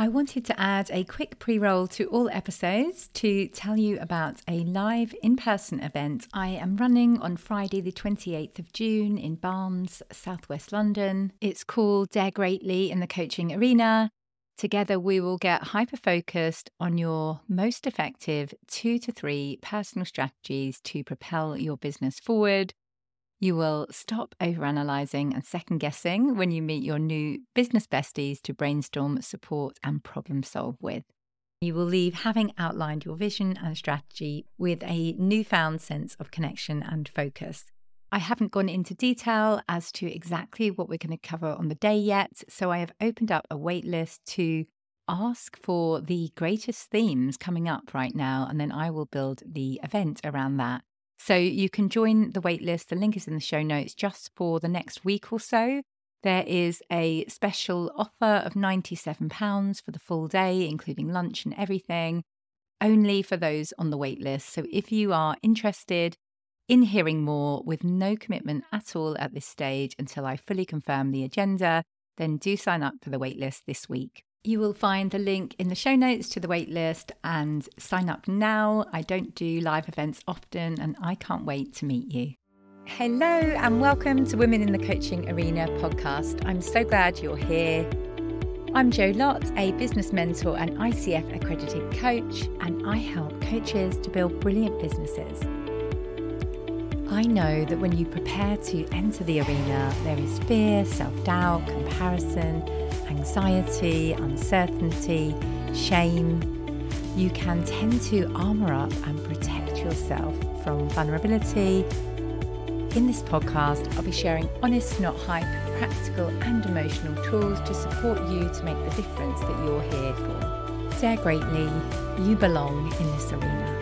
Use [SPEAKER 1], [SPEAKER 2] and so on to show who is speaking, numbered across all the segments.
[SPEAKER 1] I wanted to add a quick pre roll to all episodes to tell you about a live in person event I am running on Friday, the 28th of June in Barnes, southwest London. It's called Dare Greatly in the Coaching Arena. Together, we will get hyper focused on your most effective two to three personal strategies to propel your business forward you will stop overanalyzing and second guessing when you meet your new business besties to brainstorm, support, and problem solve with. You will leave having outlined your vision and strategy with a newfound sense of connection and focus. I haven't gone into detail as to exactly what we're going to cover on the day yet, so I have opened up a waitlist to ask for the greatest themes coming up right now, and then I will build the event around that. So you can join the waitlist. The link is in the show notes just for the next week or so. There is a special offer of £97 for the full day, including lunch and everything, only for those on the waitlist. So if you are interested in hearing more with no commitment at all at this stage until I fully confirm the agenda, then do sign up for the waitlist this week. You will find the link in the show notes to the waitlist and sign up now. I don't do live events often and I can't wait to meet you. Hello and welcome to Women in the Coaching Arena podcast. I'm so glad you're here. I'm Jo Lott, a business mentor and ICF accredited coach, and I help coaches to build brilliant businesses. I know that when you prepare to enter the arena, there is fear, self doubt, comparison anxiety, uncertainty, shame, you can tend to armor up and protect yourself from vulnerability. In this podcast, I'll be sharing honest, not hype, practical and emotional tools to support you to make the difference that you're here for. Dare greatly, you belong in this arena.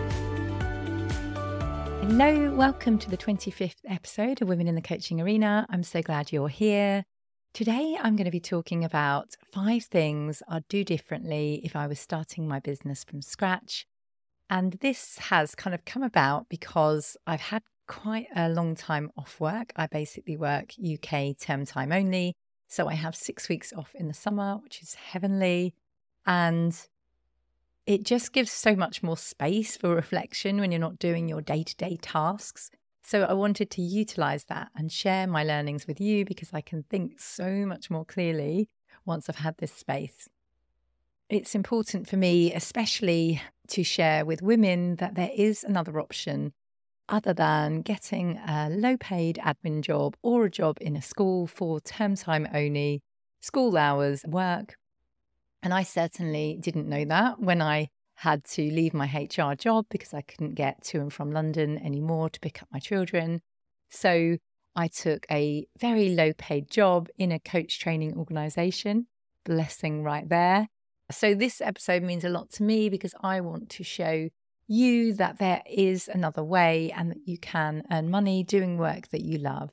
[SPEAKER 1] Hello, welcome to the 25th episode of Women in the Coaching Arena. I'm so glad you're here. Today, I'm going to be talking about five things I'd do differently if I was starting my business from scratch. And this has kind of come about because I've had quite a long time off work. I basically work UK term time only. So I have six weeks off in the summer, which is heavenly. And it just gives so much more space for reflection when you're not doing your day to day tasks. So I wanted to utilize that and share my learnings with you because I can think so much more clearly once I've had this space. It's important for me, especially to share with women, that there is another option other than getting a low paid admin job or a job in a school for term time only, school hours, work. And I certainly didn't know that when I had to leave my HR job because I couldn't get to and from London anymore to pick up my children. So I took a very low paid job in a coach training organization. Blessing right there. So this episode means a lot to me because I want to show you that there is another way and that you can earn money doing work that you love.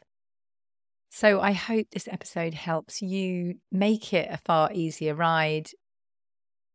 [SPEAKER 1] So I hope this episode helps you make it a far easier ride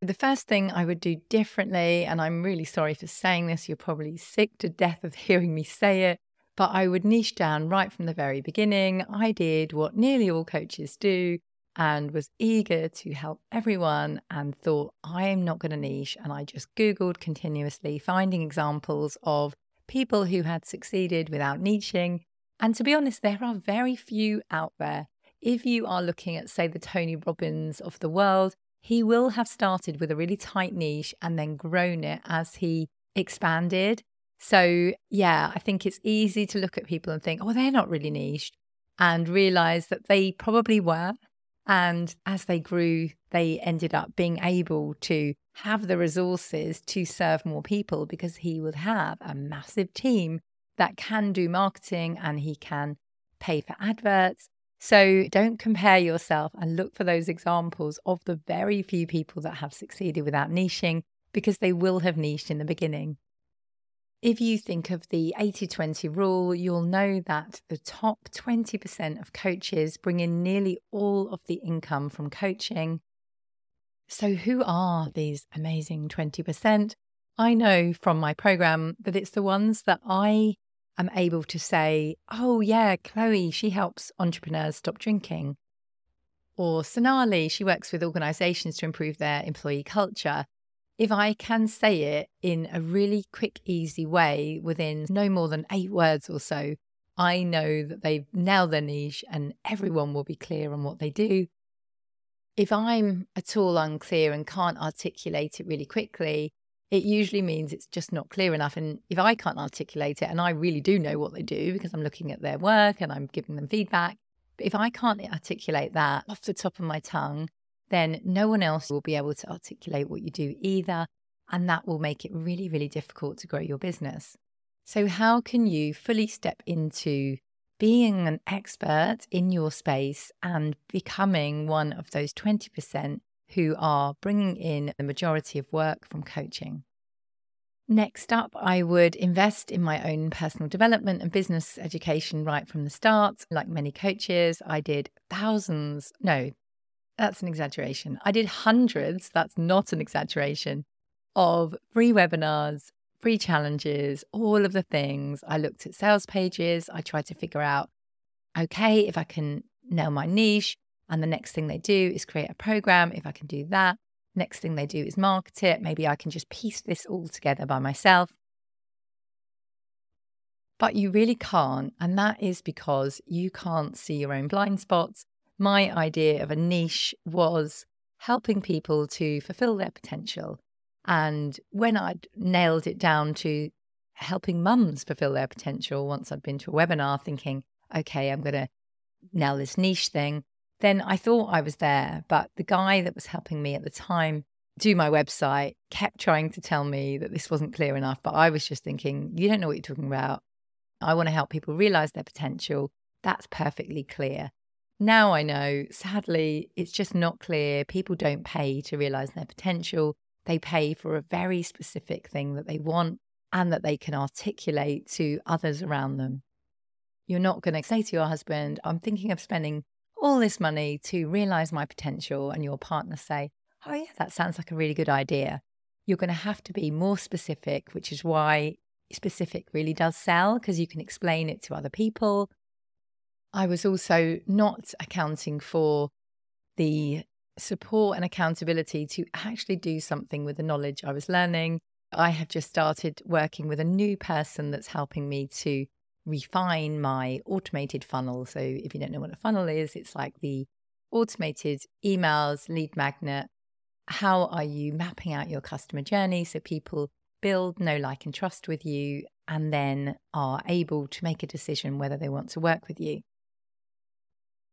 [SPEAKER 1] the first thing I would do differently, and I'm really sorry for saying this, you're probably sick to death of hearing me say it, but I would niche down right from the very beginning. I did what nearly all coaches do and was eager to help everyone and thought, I am not going to niche. And I just Googled continuously, finding examples of people who had succeeded without niching. And to be honest, there are very few out there. If you are looking at, say, the Tony Robbins of the world, he will have started with a really tight niche and then grown it as he expanded. So, yeah, I think it's easy to look at people and think, oh, they're not really niched, and realize that they probably were. And as they grew, they ended up being able to have the resources to serve more people because he would have a massive team that can do marketing and he can pay for adverts so don't compare yourself and look for those examples of the very few people that have succeeded without niching because they will have niched in the beginning. If you think of the 80 20 rule, you'll know that the top 20% of coaches bring in nearly all of the income from coaching. So, who are these amazing 20%? I know from my program that it's the ones that I am able to say, oh, yeah, Chloe, she helps entrepreneurs stop drinking. Or Sonali, she works with organizations to improve their employee culture. If I can say it in a really quick, easy way within no more than eight words or so, I know that they've nailed their niche and everyone will be clear on what they do. If I'm at all unclear and can't articulate it really quickly, it usually means it's just not clear enough. And if I can't articulate it, and I really do know what they do because I'm looking at their work and I'm giving them feedback, but if I can't articulate that off the top of my tongue, then no one else will be able to articulate what you do either. And that will make it really, really difficult to grow your business. So, how can you fully step into being an expert in your space and becoming one of those 20% who are bringing in the majority of work from coaching. Next up, I would invest in my own personal development and business education right from the start. Like many coaches, I did thousands, no, that's an exaggeration. I did hundreds, that's not an exaggeration, of free webinars, free challenges, all of the things. I looked at sales pages. I tried to figure out, okay, if I can nail my niche, and the next thing they do is create a program. If I can do that, next thing they do is market it. Maybe I can just piece this all together by myself. But you really can't. And that is because you can't see your own blind spots. My idea of a niche was helping people to fulfill their potential. And when I'd nailed it down to helping mums fulfill their potential, once I'd been to a webinar thinking, okay, I'm going to nail this niche thing, then I thought I was there. But the guy that was helping me at the time do my website kept trying to tell me that this wasn't clear enough. But I was just thinking, you don't know what you're talking about. I want to help people realize their potential. That's perfectly clear. Now I know, sadly, it's just not clear. People don't pay to realize their potential. They pay for a very specific thing that they want and that they can articulate to others around them. You're not going to say to your husband, I'm thinking of spending all this money to realize my potential, and your partner say, Oh, yeah, that sounds like a really good idea. You're going to have to be more specific, which is why specific really does sell because you can explain it to other people. I was also not accounting for the support and accountability to actually do something with the knowledge I was learning. I have just started working with a new person that's helping me to refine my automated funnel. So, if you don't know what a funnel is, it's like the automated emails, lead magnet. How are you mapping out your customer journey so people build, know, like, and trust with you and then are able to make a decision whether they want to work with you?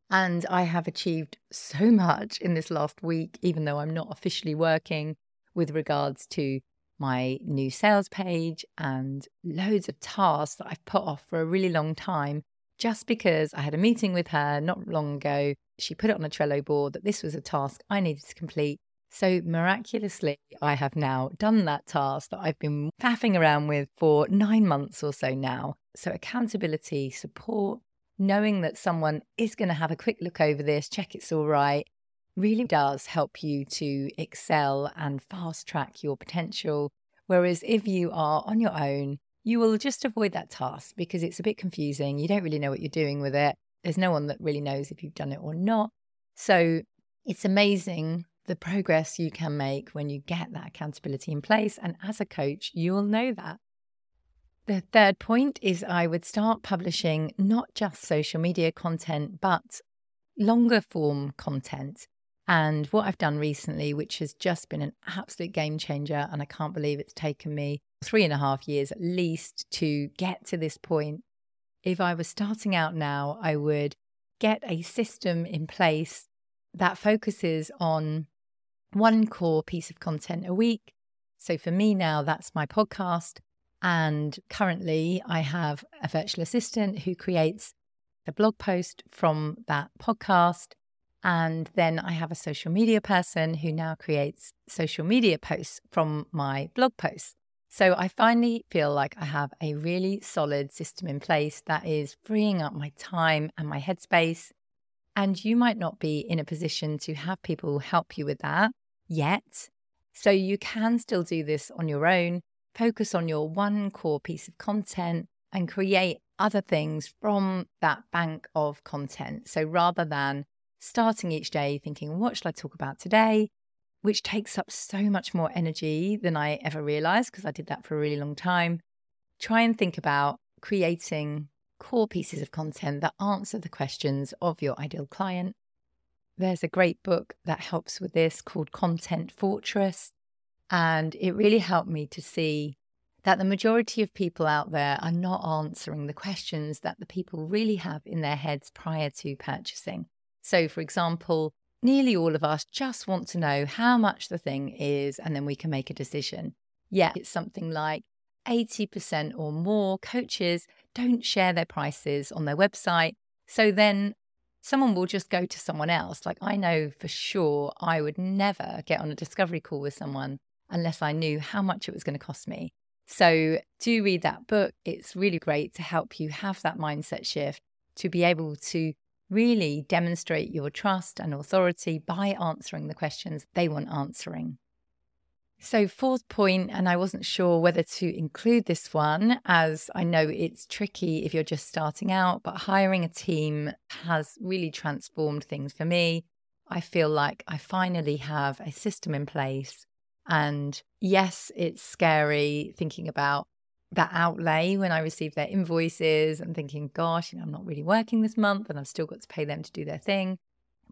[SPEAKER 1] And I have achieved so much in this last week, even though I'm not officially working with regards to my new sales page and loads of tasks that I've put off for a really long time just because I had a meeting with her not long ago. She put it on a Trello board that this was a task I needed to complete. So miraculously, I have now done that task that I've been faffing around with for nine months or so now. So, accountability, support, knowing that someone is going to have a quick look over this, check it's all right, really does help you to excel and fast track your potential. Whereas if you are on your own, you will just avoid that task because it's a bit confusing. You don't really know what you're doing with it. There's no one that really knows if you've done it or not. So it's amazing the progress you can make when you get that accountability in place. And as a coach, you will know that. The third point is I would start publishing not just social media content, but longer form content. And what I've done recently, which has just been an absolute game changer, and I can't believe it's taken me three and a half years at least to get to this point. If I was starting out now, I would get a system in place that focuses on one core piece of content a week. So for me now, that's my podcast. And currently, I have a virtual assistant who creates a blog post from that podcast. And then I have a social media person who now creates social media posts from my blog posts. So I finally feel like I have a really solid system in place that is freeing up my time and my headspace. And you might not be in a position to have people help you with that yet. So you can still do this on your own focus on your one core piece of content and create other things from that bank of content. So rather than starting each day thinking, what should I talk about today? Which takes up so much more energy than I ever realized because I did that for a really long time. Try and think about creating core pieces of content that answer the questions of your ideal client. There's a great book that helps with this called Content Fortress. And it really helped me to see that the majority of people out there are not answering the questions that the people really have in their heads prior to purchasing. So, for example, nearly all of us just want to know how much the thing is, and then we can make a decision. Yet it's something like 80% or more coaches don't share their prices on their website. So then someone will just go to someone else. Like I know for sure I would never get on a discovery call with someone unless I knew how much it was going to cost me. So do read that book. It's really great to help you have that mindset shift to be able to really demonstrate your trust and authority by answering the questions they want answering. So, fourth point, and I wasn't sure whether to include this one as I know it's tricky if you're just starting out, but hiring a team has really transformed things for me. I feel like I finally have a system in place. And yes, it's scary thinking about that outlay when I receive their invoices and thinking, gosh, you know, I'm not really working this month and I've still got to pay them to do their thing.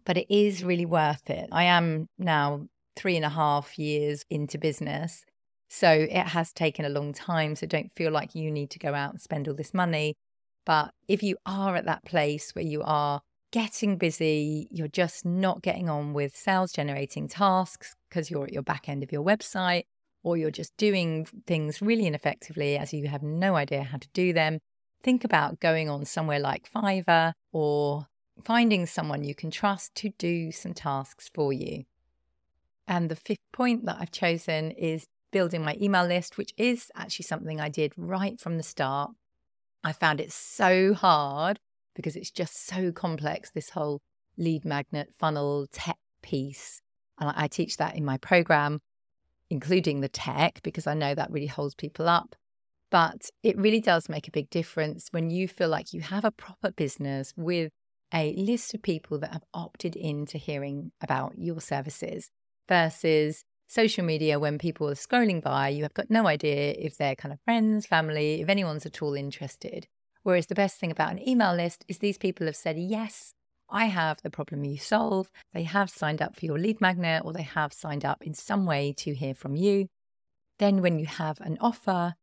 [SPEAKER 1] But it is really worth it. I am now three and a half years into business. So it has taken a long time. So don't feel like you need to go out and spend all this money. But if you are at that place where you are getting busy, you're just not getting on with sales generating tasks because you're at your back end of your website, or you're just doing things really ineffectively as you have no idea how to do them, think about going on somewhere like Fiverr or finding someone you can trust to do some tasks for you. And the fifth point that I've chosen is building my email list, which is actually something I did right from the start. I found it so hard because it's just so complex, this whole lead magnet funnel tech piece. And I teach that in my program, including the tech, because I know that really holds people up. But it really does make a big difference when you feel like you have a proper business with a list of people that have opted into hearing about your services versus social media when people are scrolling by, you have got no idea if they're kind of friends, family, if anyone's at all interested. Whereas the best thing about an email list is these people have said, yes, I have the problem you solve. They have signed up for your lead magnet or they have signed up in some way to hear from you. Then, when you have an offer,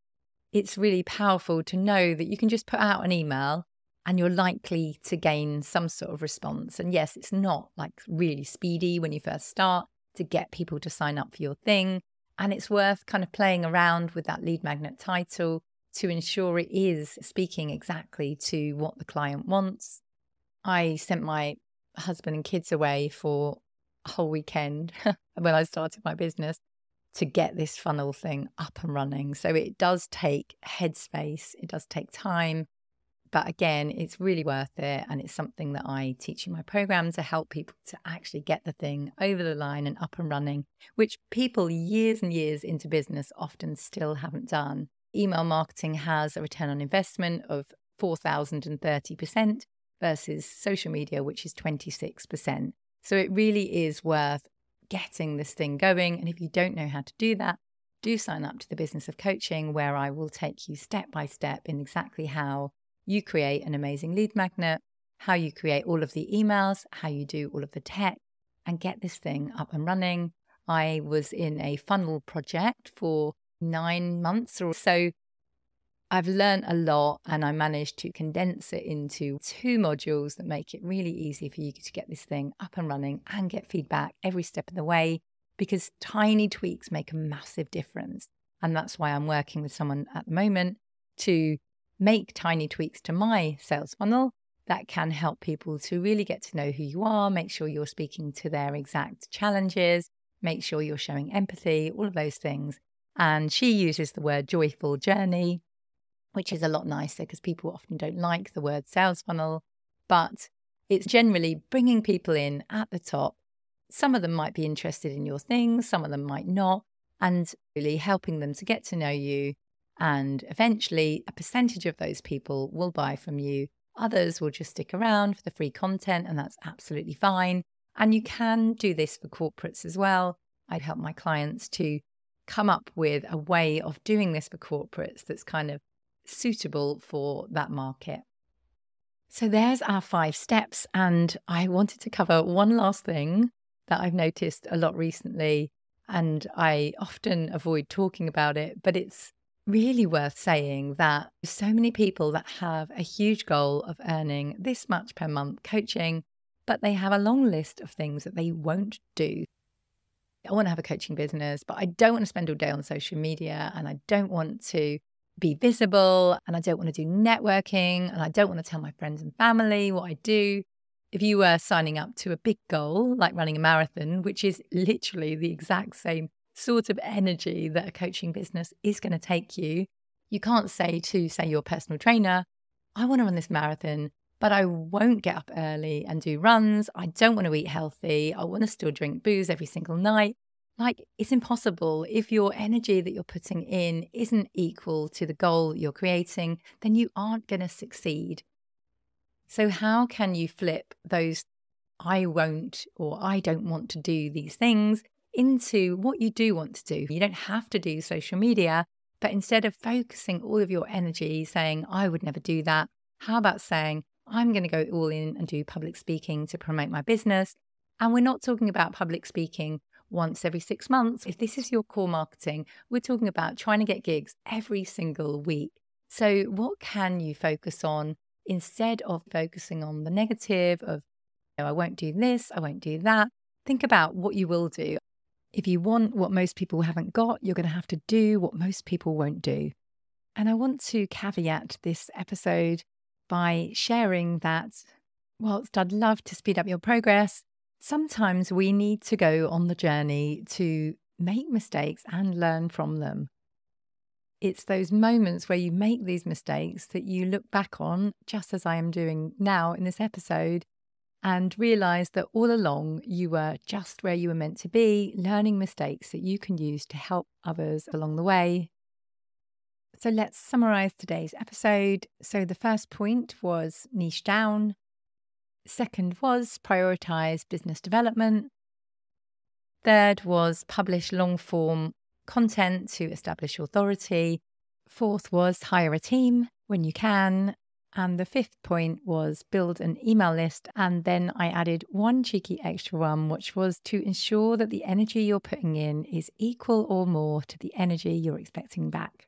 [SPEAKER 1] it's really powerful to know that you can just put out an email and you're likely to gain some sort of response. And yes, it's not like really speedy when you first start, to get people to sign up for your thing. And it's worth kind of playing around with that lead magnet title to ensure it is speaking exactly to what the client wants. I sent my husband and kids away for a whole weekend when I started my business to get this funnel thing up and running. So it does take headspace, it does take time, but again, it's really worth it. And it's something that I teach in my program to help people to actually get the thing over the line and up and running, which people years and years into business often still haven't done. Email marketing has a return on investment of 4,030% versus social media, which is 26%. So it really is worth getting this thing going. And if you don't know how to do that, do sign up to the business of coaching, where I will take you step by step in exactly how you create an amazing lead magnet, how you create all of the emails, how you do all of the tech, and get this thing up and running. I was in a funnel project for nine months or so. I've learned a lot and I managed to condense it into two modules that make it really easy for you to get this thing up and running and get feedback every step of the way because tiny tweaks make a massive difference. And that's why I'm working with someone at the moment to make tiny tweaks to my sales funnel that can help people to really get to know who you are, make sure you're speaking to their exact challenges, make sure you're showing empathy, all of those things. And she uses the word joyful journey, which is a lot nicer because people often don't like the word sales funnel, but it's generally bringing people in at the top. Some of them might be interested in your things, some of them might not, and really helping them to get to know you and eventually, a percentage of those people will buy from you. Others will just stick around for the free content, and that's absolutely fine. And you can do this for corporates as well. I'd help my clients to come up with a way of doing this for corporates that's kind of suitable for that market. So there's our five steps. And I wanted to cover one last thing that I've noticed a lot recently. And I often avoid talking about it, but it's really worth saying that so many people that have a huge goal of earning this much per month coaching, but they have a long list of things that they won't do. I want to have a coaching business, but I don't want to spend all day on social media and I don't want to be visible and I don't want to do networking and I don't want to tell my friends and family what I do. If you were signing up to a big goal like running a marathon, which is literally the exact same sort of energy that a coaching business is going to take you, you can't say to, say, your personal trainer, I want to run this marathon, but I won't get up early and do runs. I don't want to eat healthy. I want to still drink booze every single night. Like, it's impossible. If your energy that you're putting in isn't equal to the goal you're creating, then you aren't going to succeed. So, how can you flip those I won't or I don't want to do these things into what you do want to do? You don't have to do social media, but instead of focusing all of your energy saying, I would never do that, how about saying, I'm going to go all in and do public speaking to promote my business? And we're not talking about public speaking once every six months. If this is your core marketing, we're talking about trying to get gigs every single week. So, what can you focus on instead of focusing on the negative of, I won't do this, I won't do that? Think about what you will do. If you want what most people haven't got, you're going to have to do what most people won't do. And I want to caveat this episode by sharing that whilst I'd love to speed up your progress, sometimes we need to go on the journey to make mistakes and learn from them. It's those moments where you make these mistakes that you look back on, just as I am doing now in this episode, and realize that all along you were just where you were meant to be, learning mistakes that you can use to help others along the way. So let's summarize today's episode. So the first point was niche down, Second was prioritize business development. Third was publish long form content to establish authority. Fourth was hire a team when you can. And the fifth point was build an email list. And then I added one cheeky extra one, which was to ensure that the energy you're putting in is equal or more to the energy you're expecting back.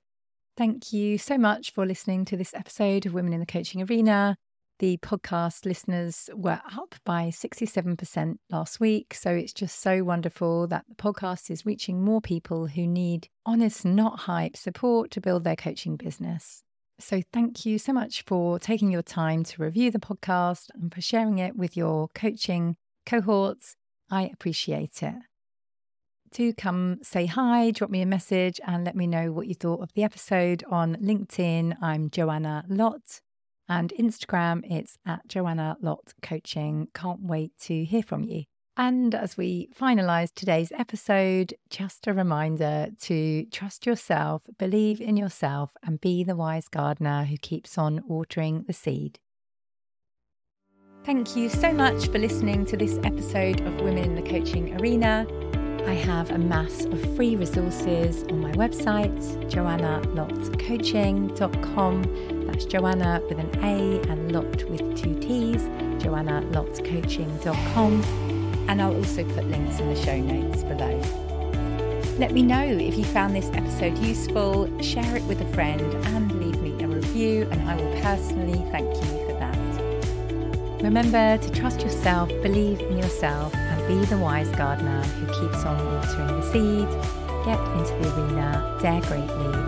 [SPEAKER 1] Thank you so much for listening to this episode of Women in the Coaching Arena the podcast listeners were up by 67% last week. So it's just so wonderful that the podcast is reaching more people who need honest, not hype support to build their coaching business. So thank you so much for taking your time to review the podcast and for sharing it with your coaching cohorts. I appreciate it. Do come say hi, drop me a message, and let me know what you thought of the episode on LinkedIn. I'm Joanna Lott and Instagram, it's at Joanna Lott Coaching. Can't wait to hear from you. And as we finalize today's episode, just a reminder to trust yourself, believe in yourself, and be the wise gardener who keeps on watering the seed. Thank you so much for listening to this episode of Women in the Coaching Arena. I have a mass of free resources on my website, joannalottcoaching.com that's Joanna with an A and Lott with two T's, joannalottcoaching.com. And I'll also put links in the show notes below. Let me know if you found this episode useful, share it with a friend, and leave me a review, and I will personally thank you for that. Remember to trust yourself, believe in yourself, be the wise gardener who keeps on watering the seed. Get into the arena, dare greatly,